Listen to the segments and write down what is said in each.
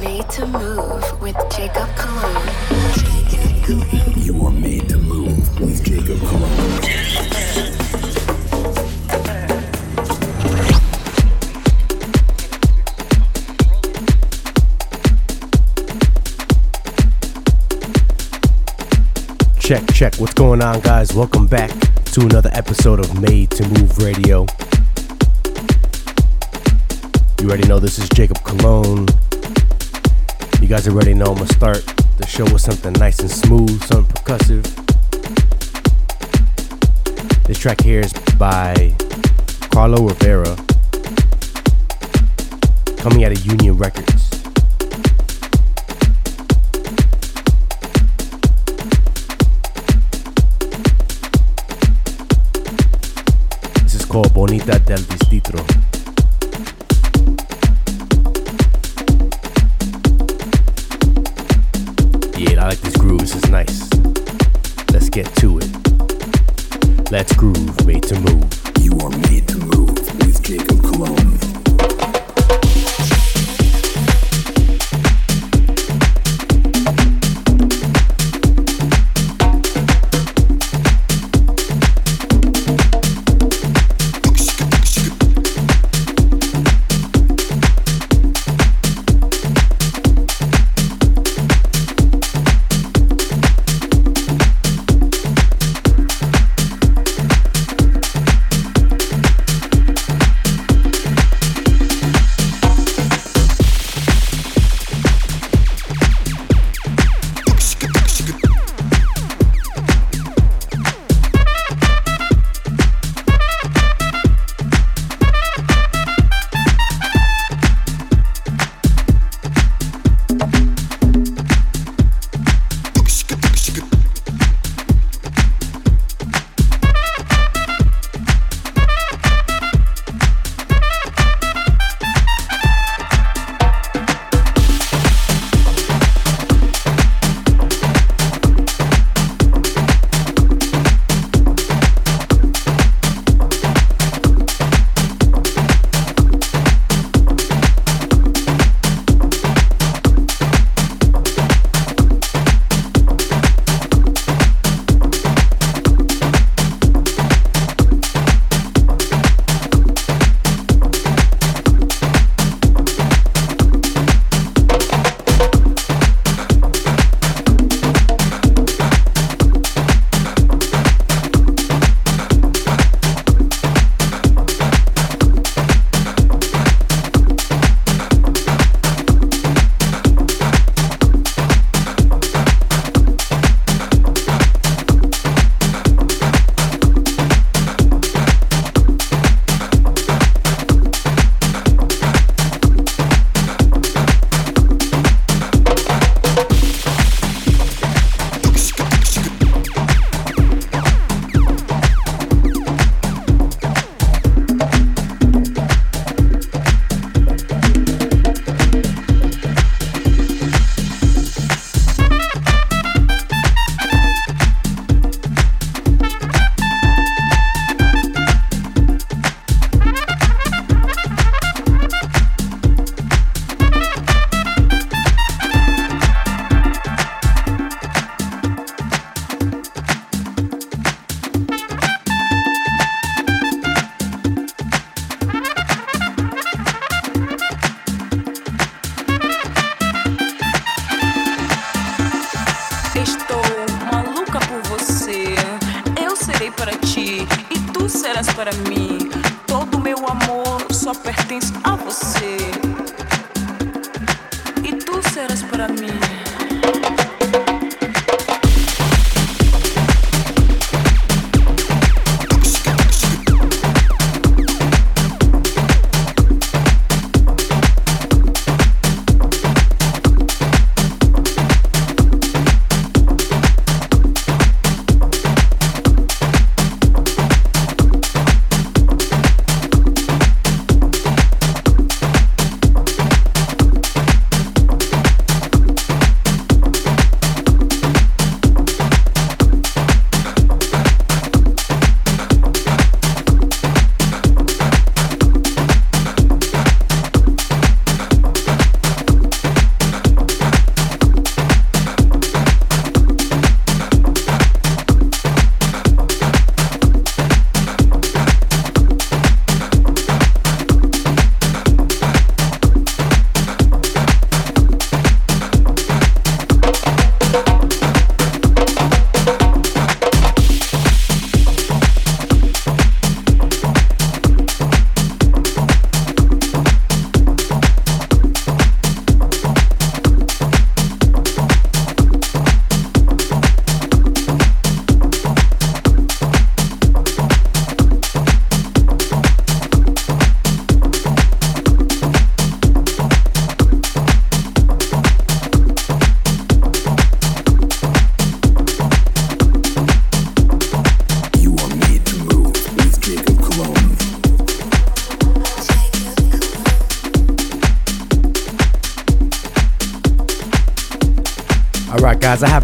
made to move with Jacob Colon. You are made to move with Jacob Colon. Check, check. What's going on, guys? Welcome back to another episode of Made to Move Radio. You already know this is Jacob Colon. You guys already know I'm gonna start the show with something nice and smooth, something percussive. This track here is by Carlo Rivera, coming out of Union Records. This is called Bonita del Distrito. Get to it. Let's groove, made to move. You are made to move with Jacob Colon.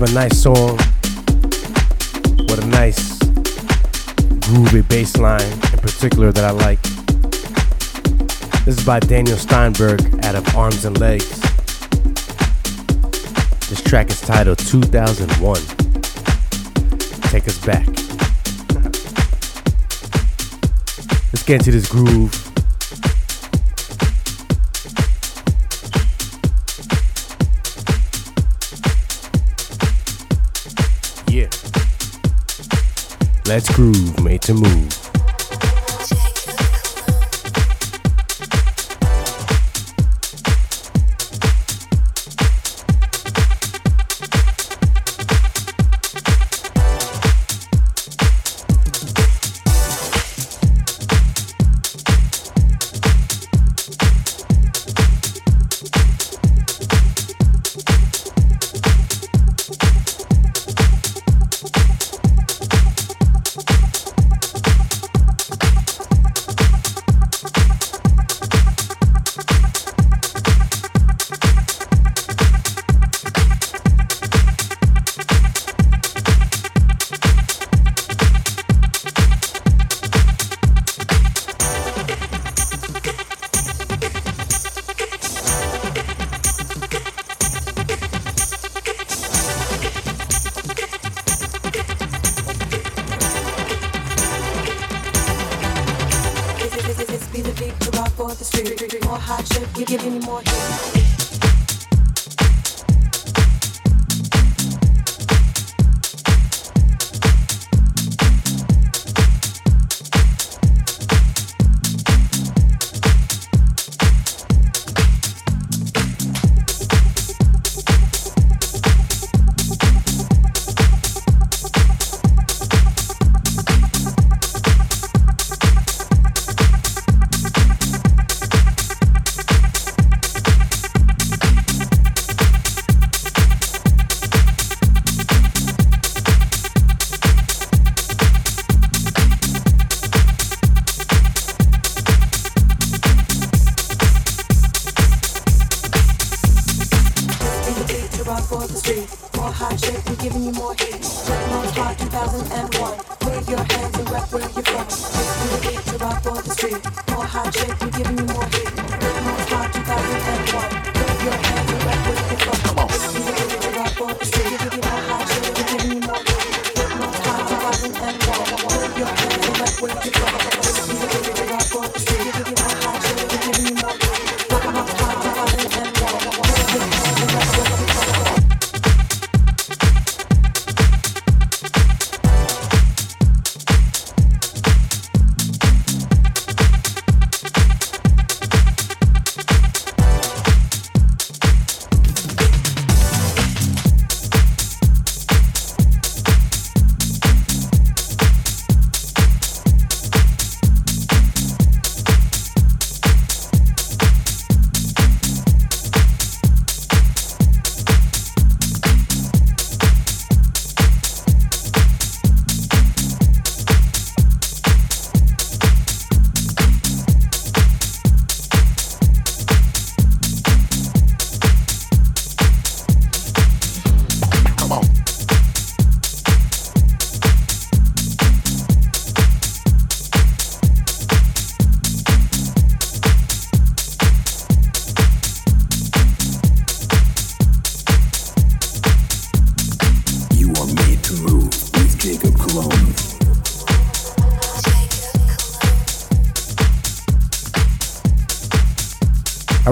Have a nice song. What a nice groovy bass line in particular that I like. This is by Daniel Steinberg out of Arms and Legs. This track is titled 2001. Take us back. Let's get into this groove. Let's groove, made to move.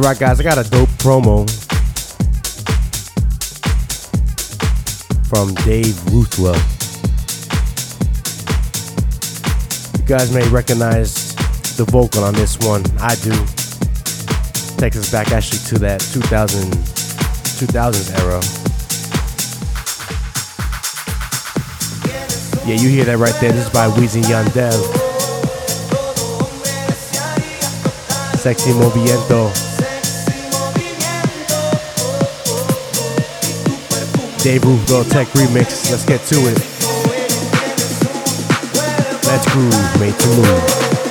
Alright, guys, I got a dope promo from Dave Ruthwell. You guys may recognize the vocal on this one. I do. Takes us back actually to that 2000, 2000s era. Yeah, you hear that right there. This is by Wisin Yandel. Sexy Movimiento. Dave Roof Tech remix. Let's get to it. Let's groove, made to move.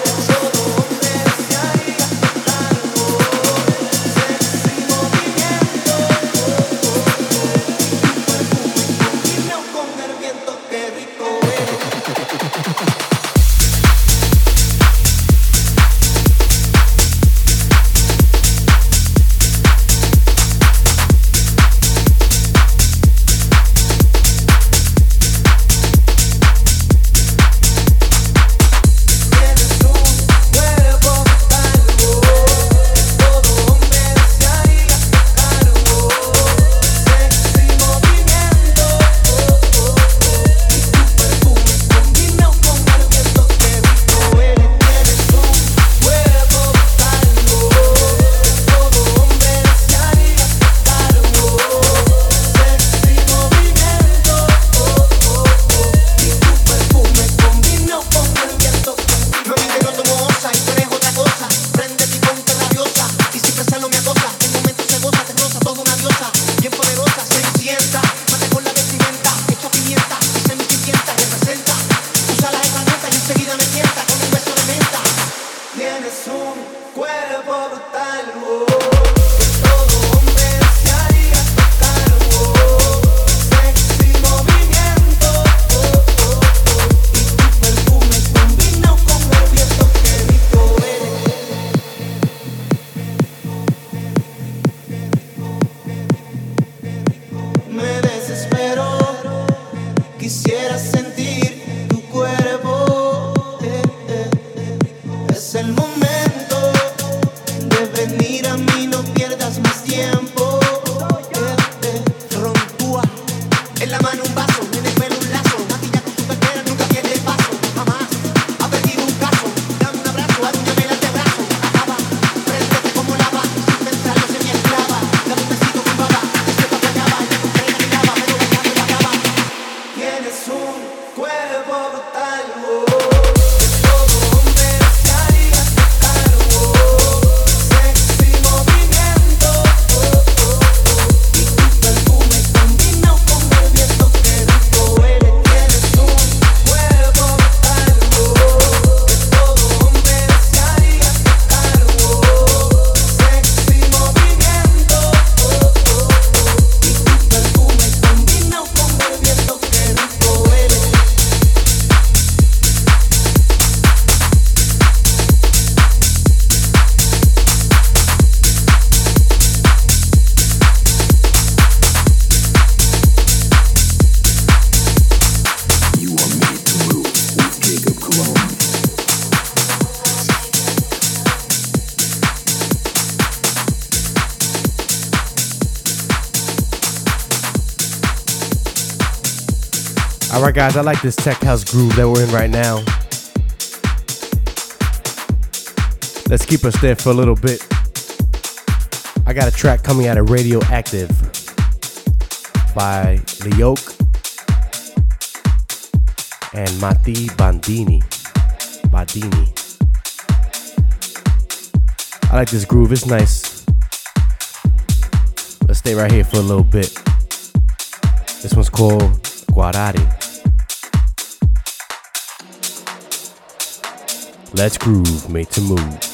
venir a mí, no pierdas más tiempo. Alright, guys, I like this tech house groove that we're in right now. Let's keep us there for a little bit. I got a track coming out of Radioactive by Leoke and Mati Bandini. Bandini. I like this groove, it's nice. Let's stay right here for a little bit. This one's called Guarari. Let's groove, made to move.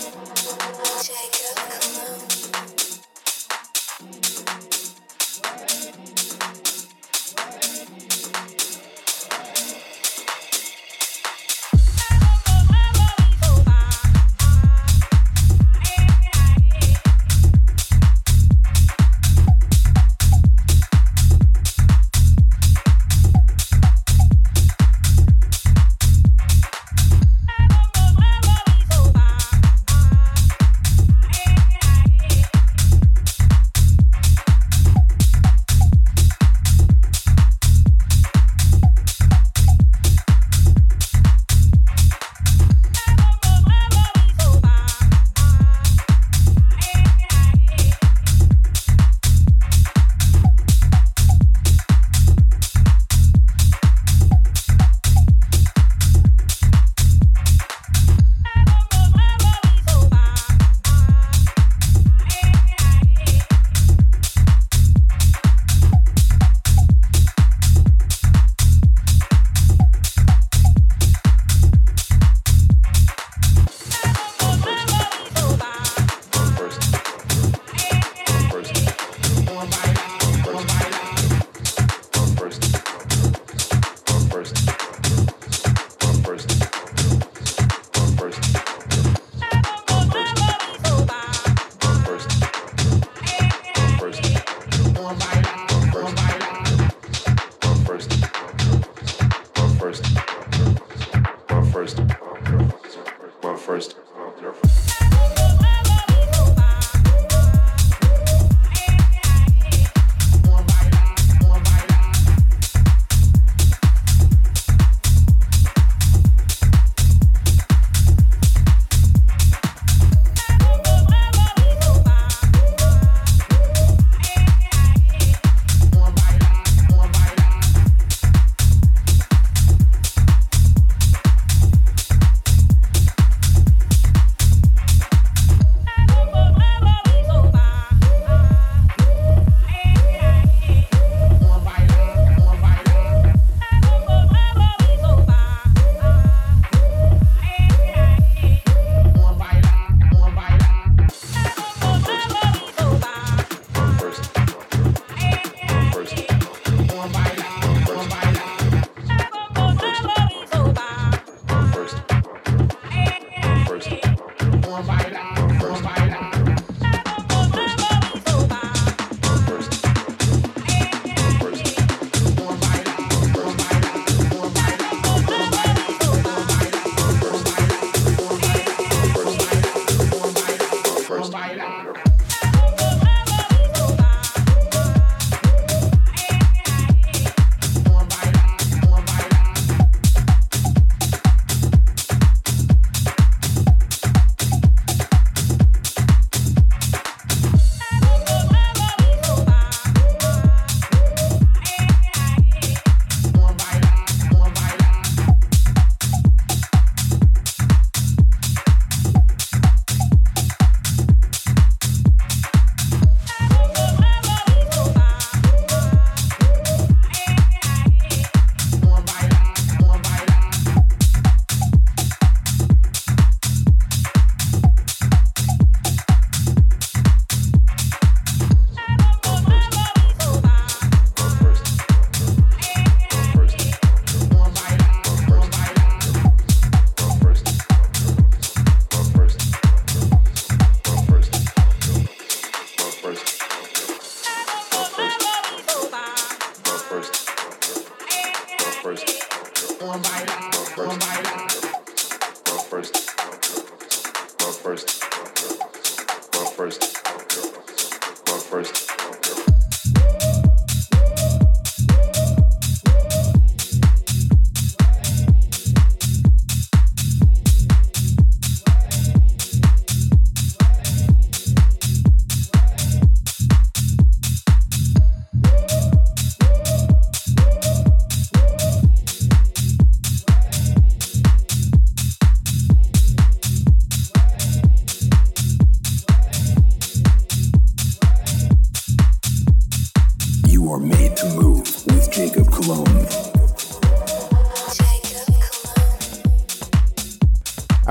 first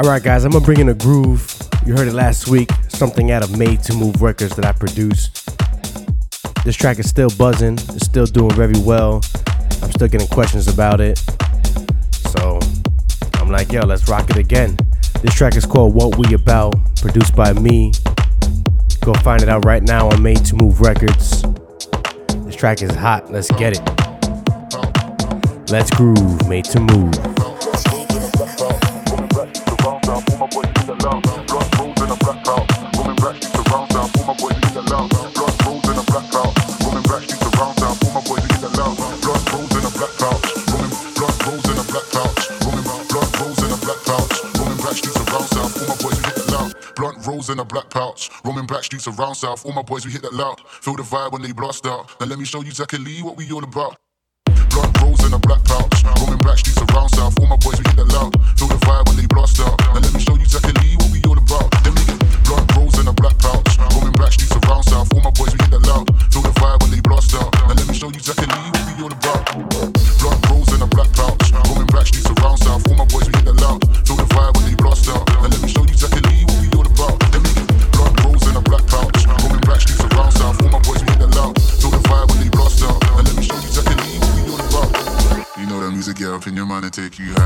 Alright, guys, I'm gonna bring in a groove. You heard it last week, something out of Made to Move Records that I produced. This track is still buzzing, it's still doing very well. I'm still getting questions about it. So I'm like, yo, let's rock it again. This track is called What We About, produced by me. Go find it out right now on Made to Move Records. This track is hot, let's get it. Let's groove, Made to Move. Black pouch. Roaming back streets around south. All my boys, we hit that loud. Feel the vibe when they blast out. Now let me show you exactly what we all about. Blunt rolls in a black pouch. Roaming back streets around south. All my boys, we hit that loud. Feel the vibe when they blast out. Now let me show you exactly what we all about. Then we get blunt rolls in a black pouch. Roaming back streets around south. All my boys, we hit that loud. Take you high.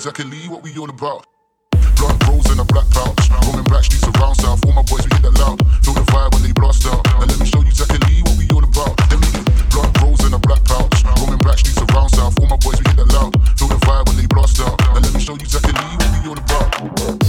And exactly what we all about. Blunt rolls in a black pouch. Roaming back streets around south. All my boys, we hit that loud. Feel the vibe when they blast out. Now let me show you exactly what we all about. Get blunt rolls in a black pouch. Roaming back streets around south. All my boys, we hit that loud. Feel the vibe when they blast out. Now let me show you exactly what we all about.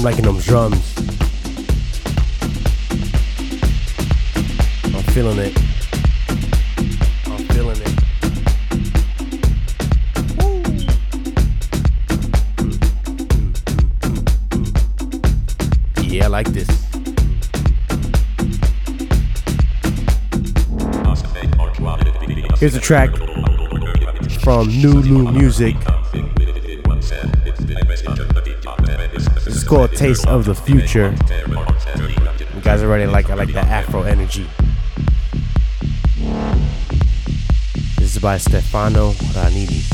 I'm liking them drums. I'm feeling it. I'm feeling it. Yeah, I like this. Here's a track from New Lu Music. Called Taste of the Future. You guys already like I like that Afro energy. This is by Stefano Ranini.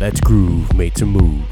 Let's groove, made to move.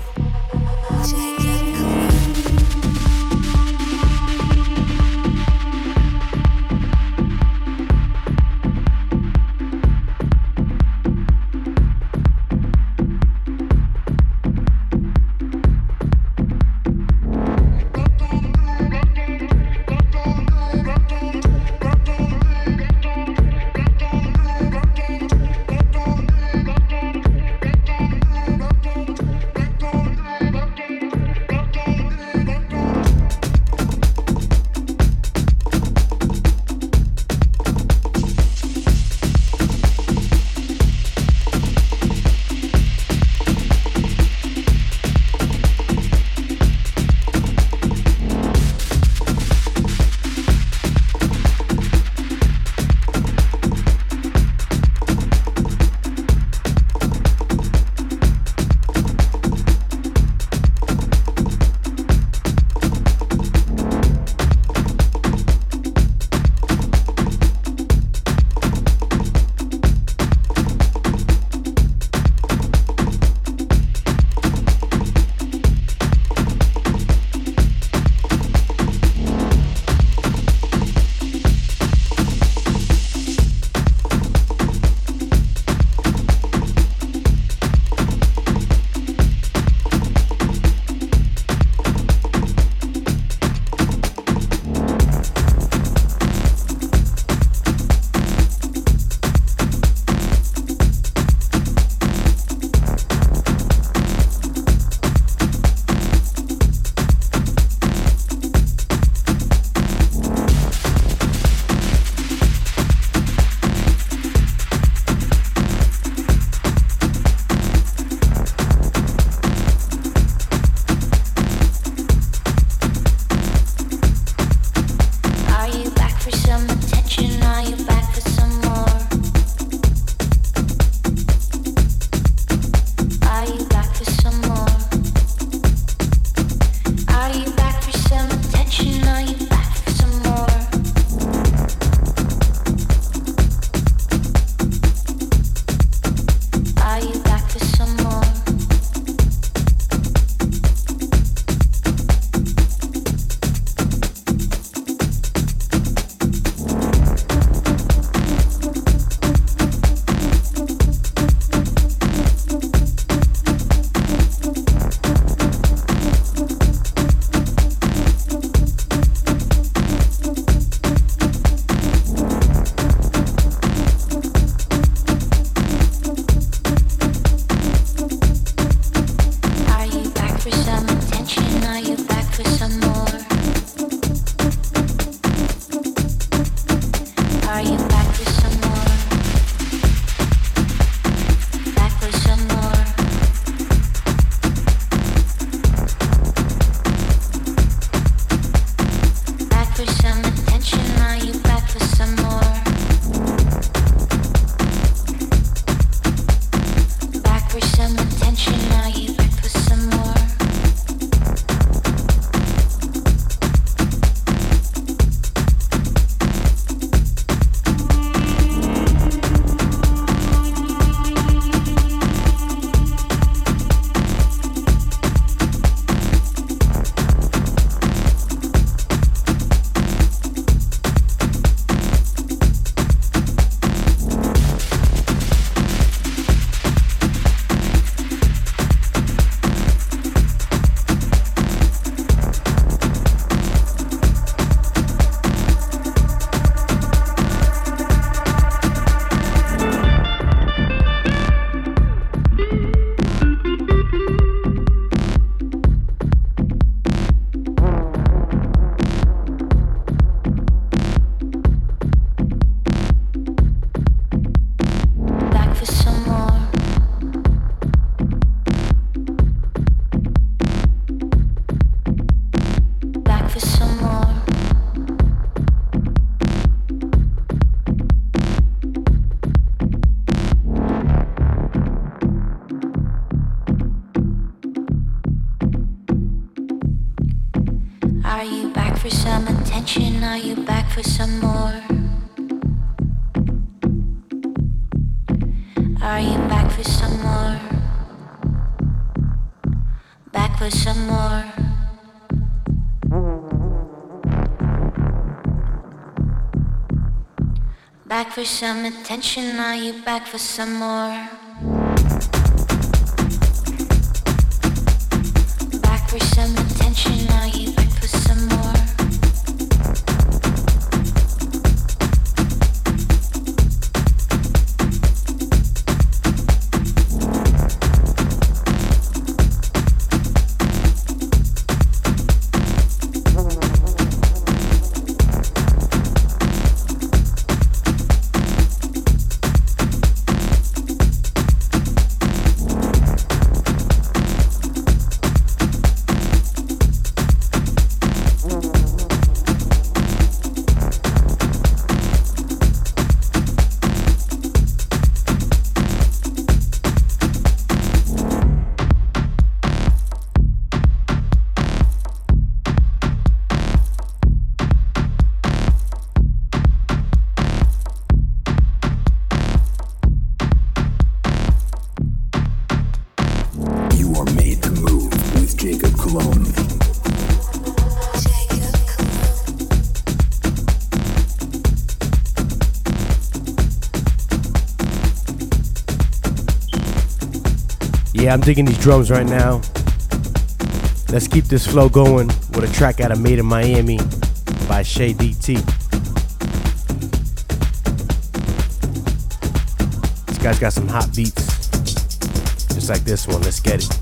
For some attention, are you back for some more? Yeah, I'm digging these drums right now. Let's keep this flow going with a track out of Made in Miami by Shay DT. This guy's got some hot beats, just like this one. Let's get it.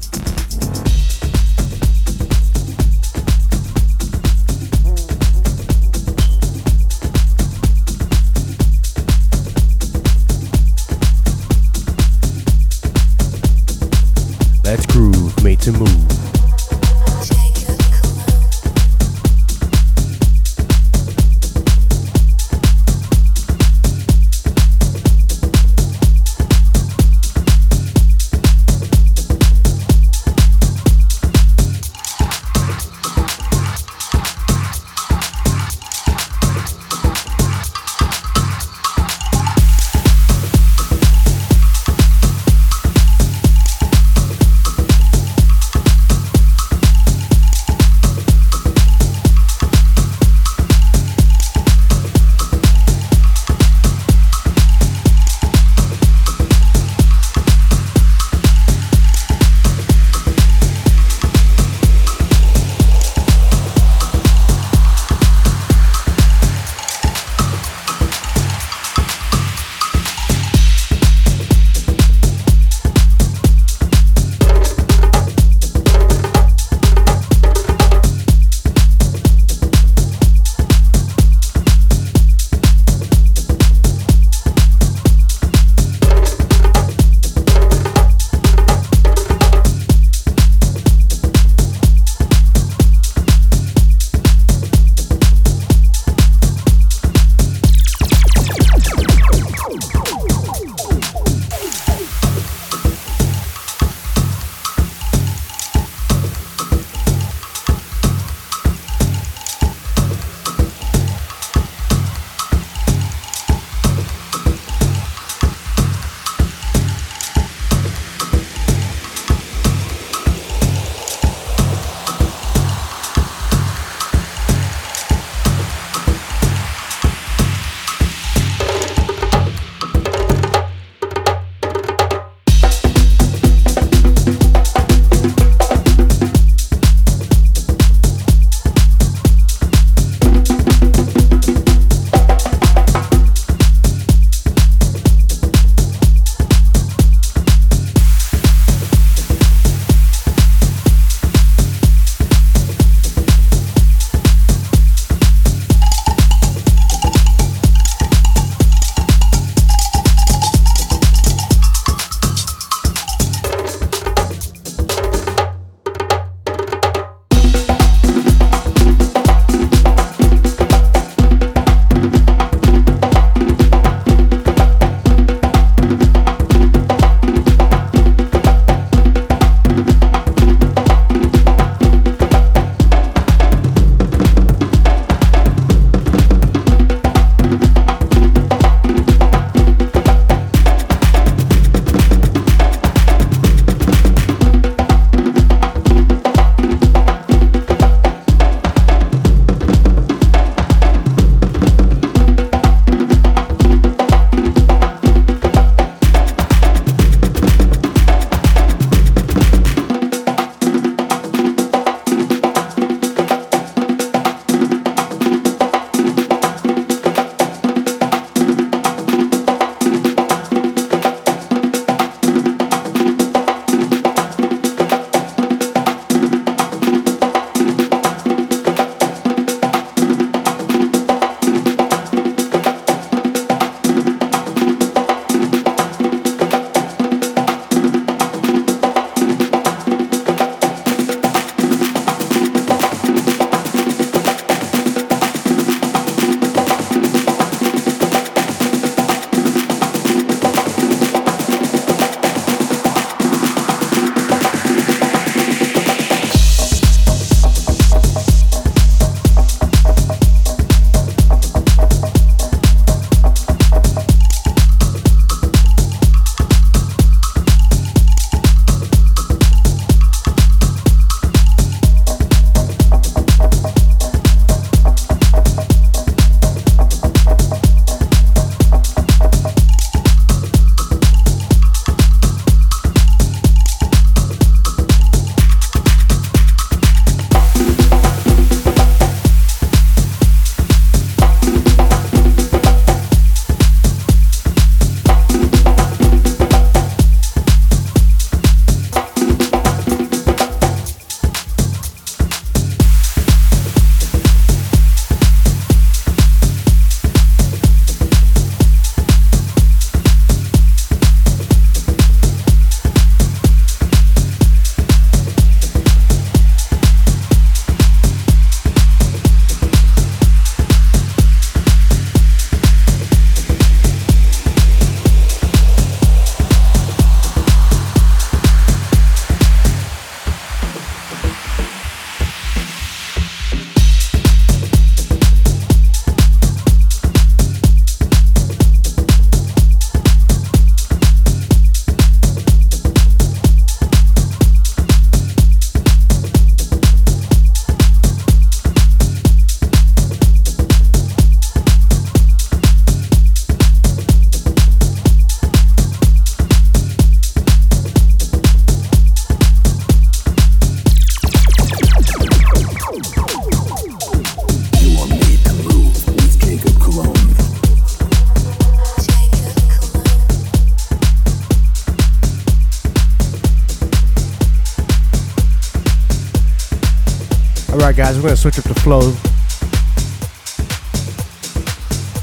Gonna switch up the flow.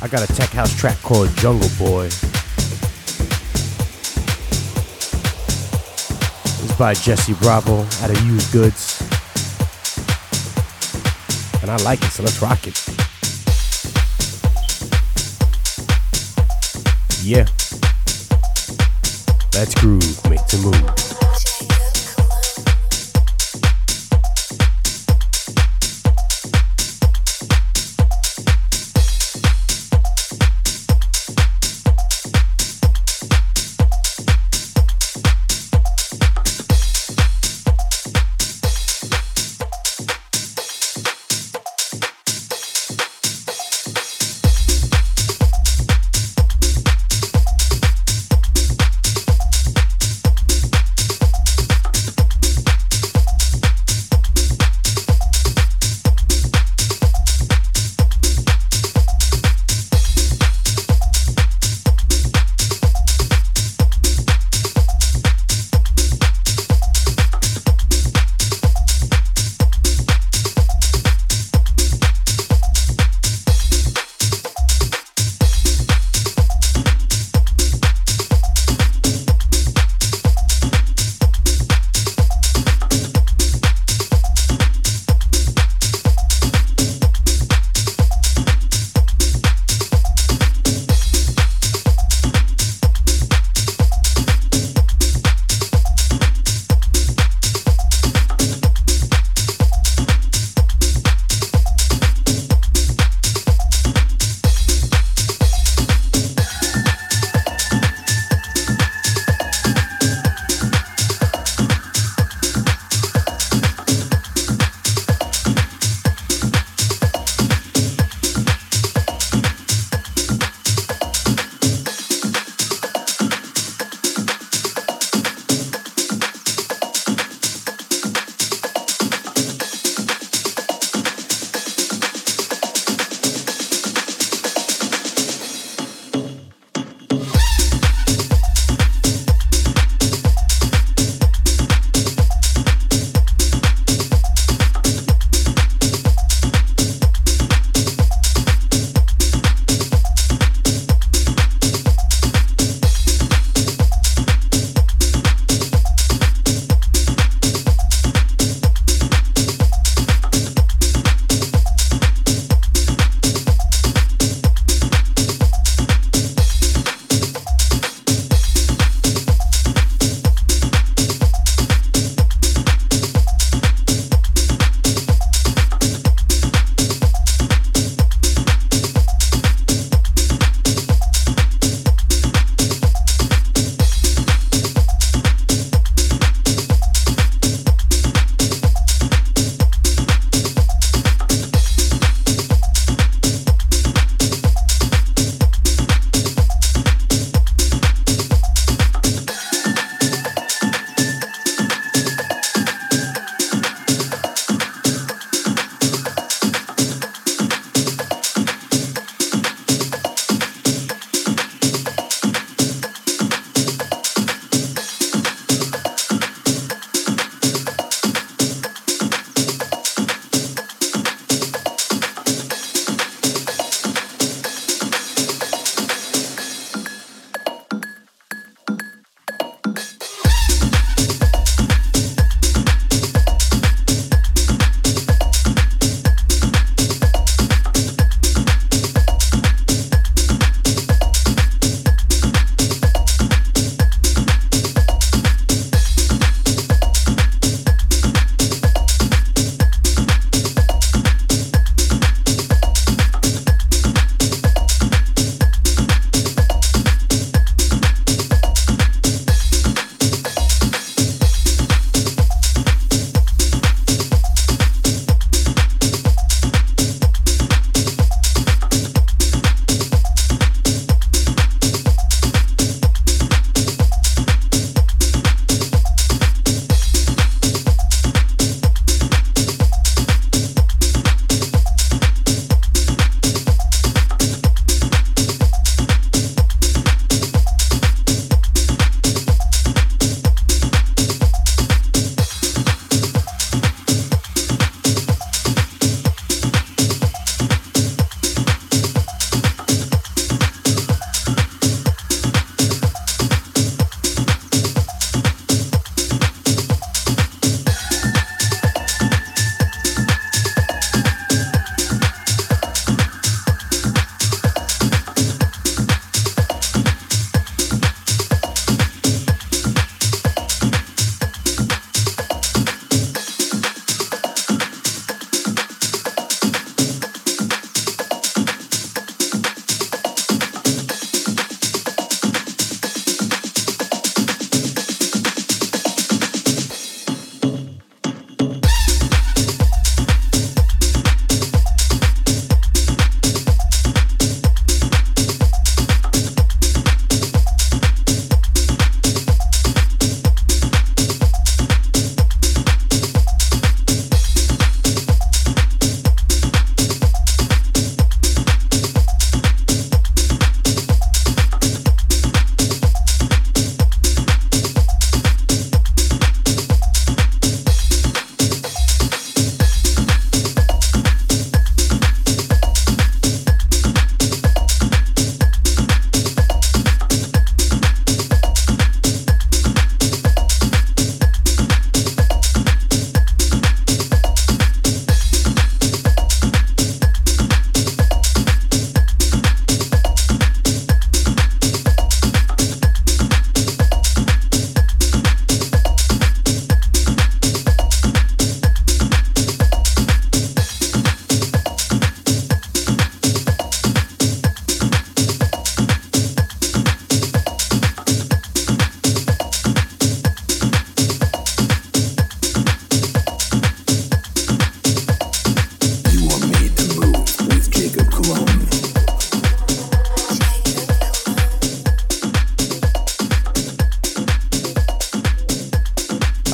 I got a tech house track called Jungle Boy. It's by Jesse Bravo out of Used Goods. And I like it, so let's rock it. Yeah. Let's groove, make the move.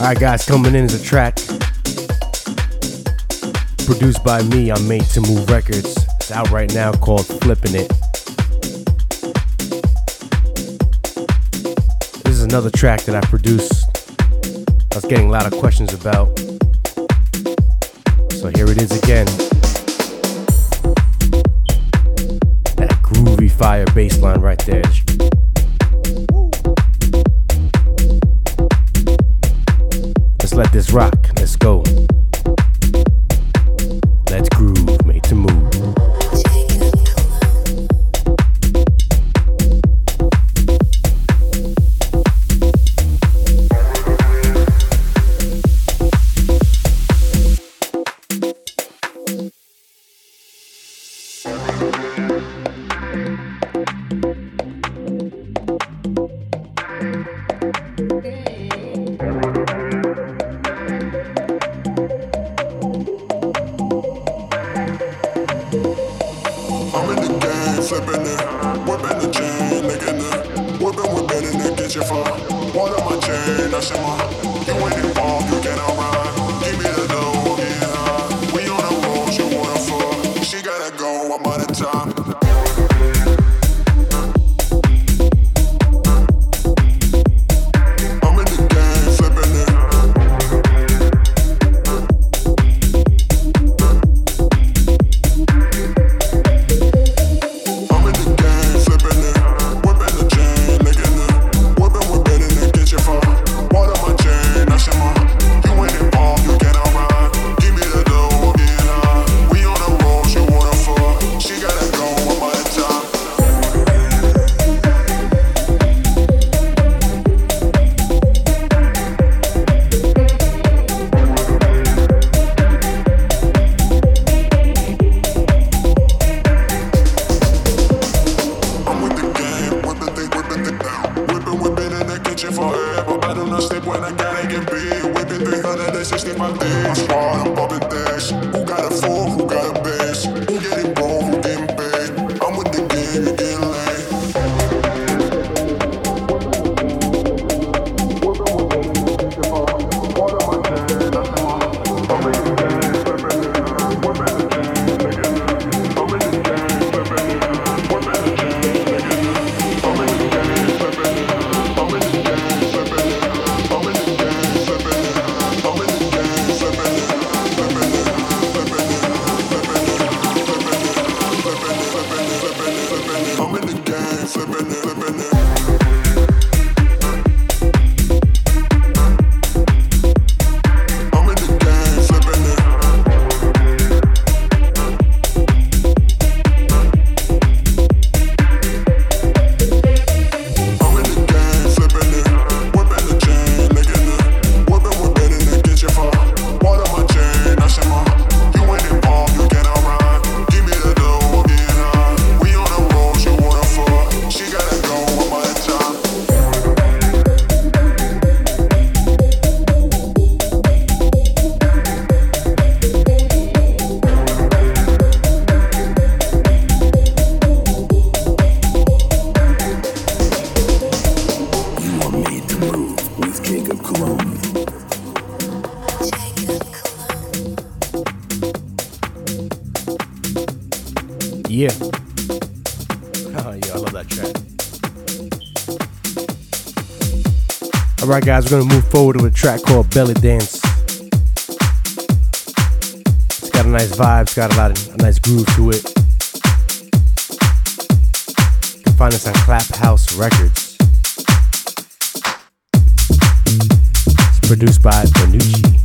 Alright, guys, coming in is a track produced by me on Made to Move Records. It's out right now called Flipping It. This is another track that I produced. I was getting a lot of questions about. So here it is again. That groovy fire bass line right there. guys, we're gonna move forward with a track called Belly Dance. It's got a nice vibe, it's got a lot of a nice groove to it. You can find us on Clap House Records. It's produced by Benucci.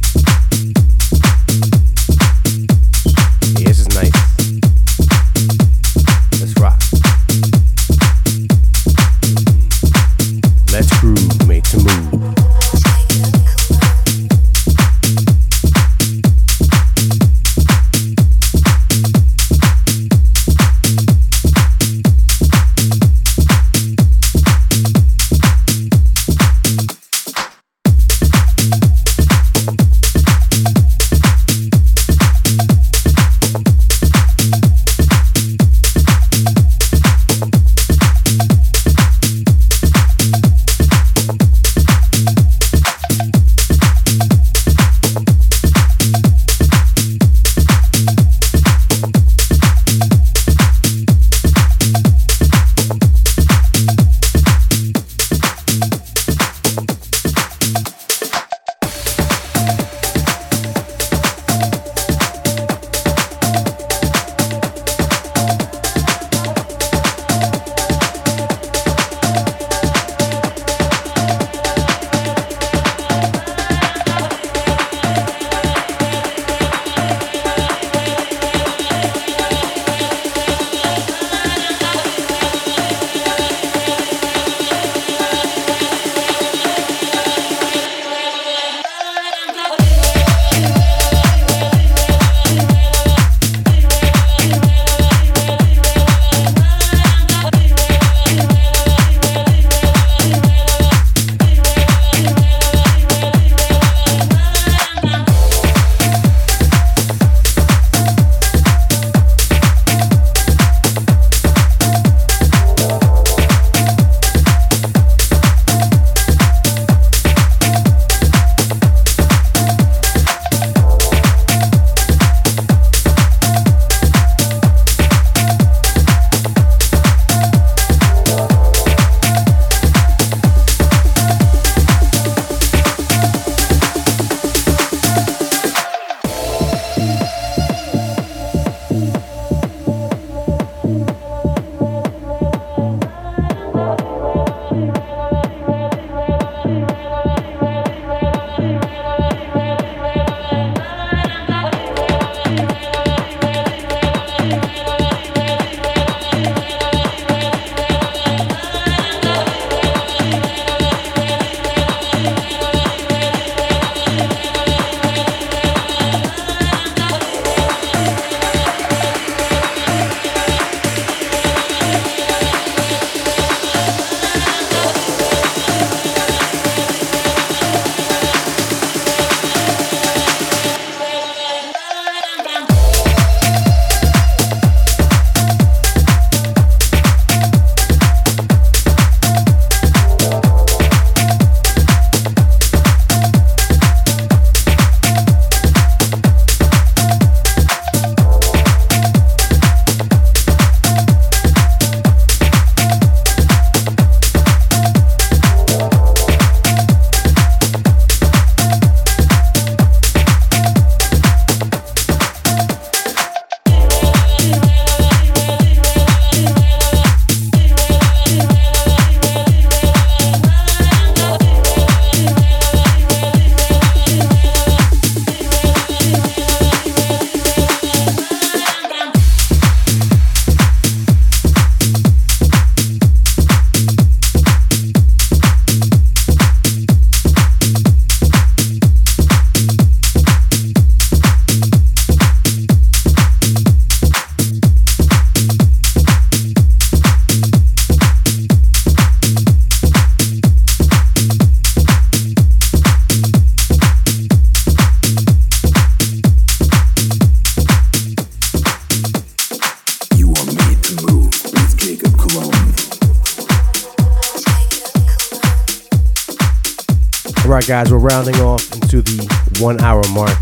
Alright, guys, we're rounding off into the one hour mark.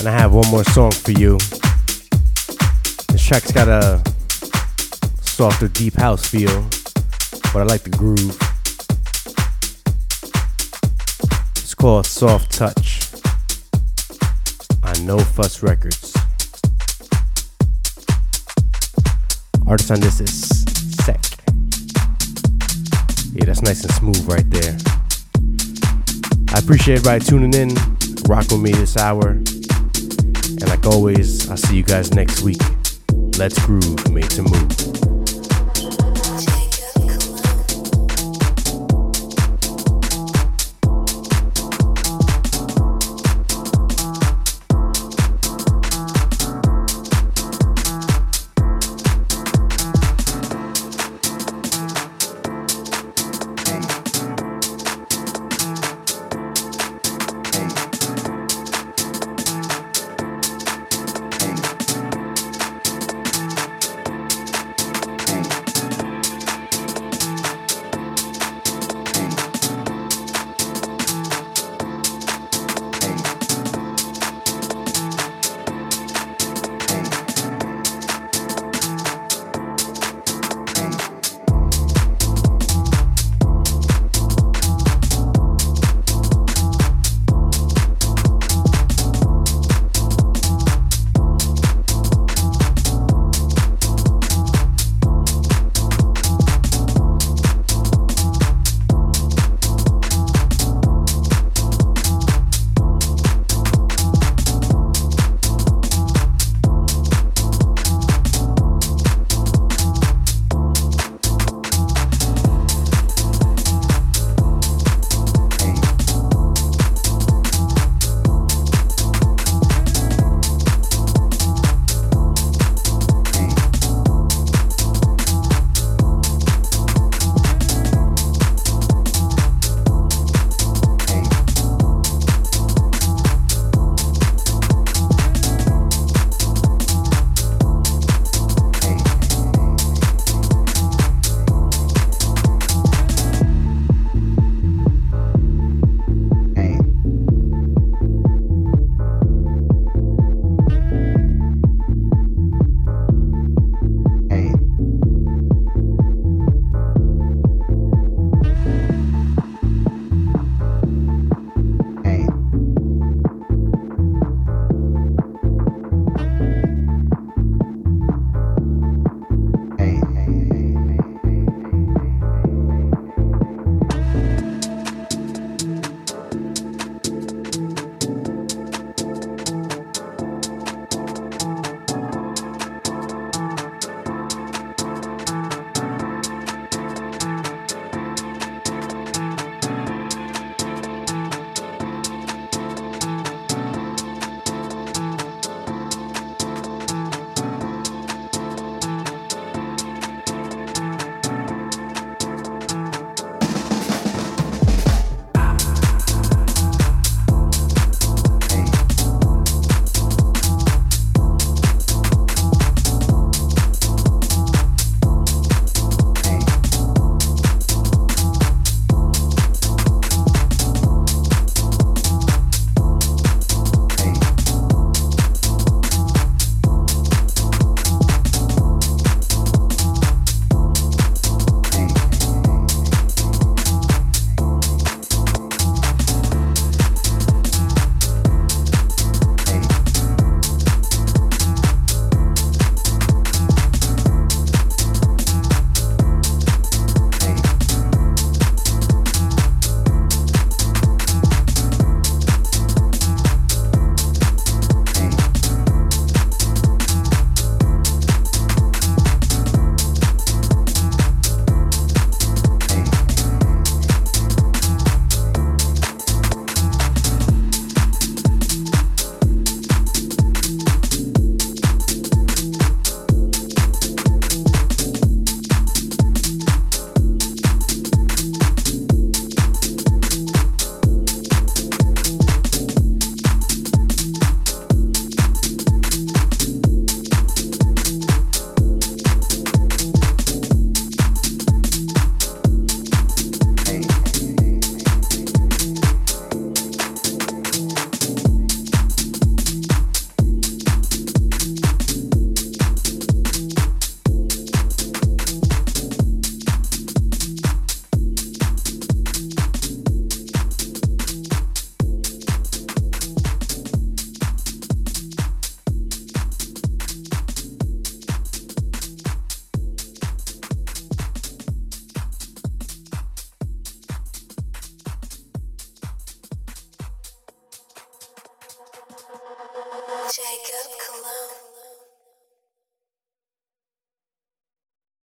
And I have one more song for you. This track's got a softer, deep house feel, but I like the groove. It's called Soft Touch on No Fuss Records. Artist on this is Sec. Yeah, that's nice and smooth right there. I appreciate everybody tuning in, rock with me this hour. And like always, I'll see you guys next week. Let's groove, made to move.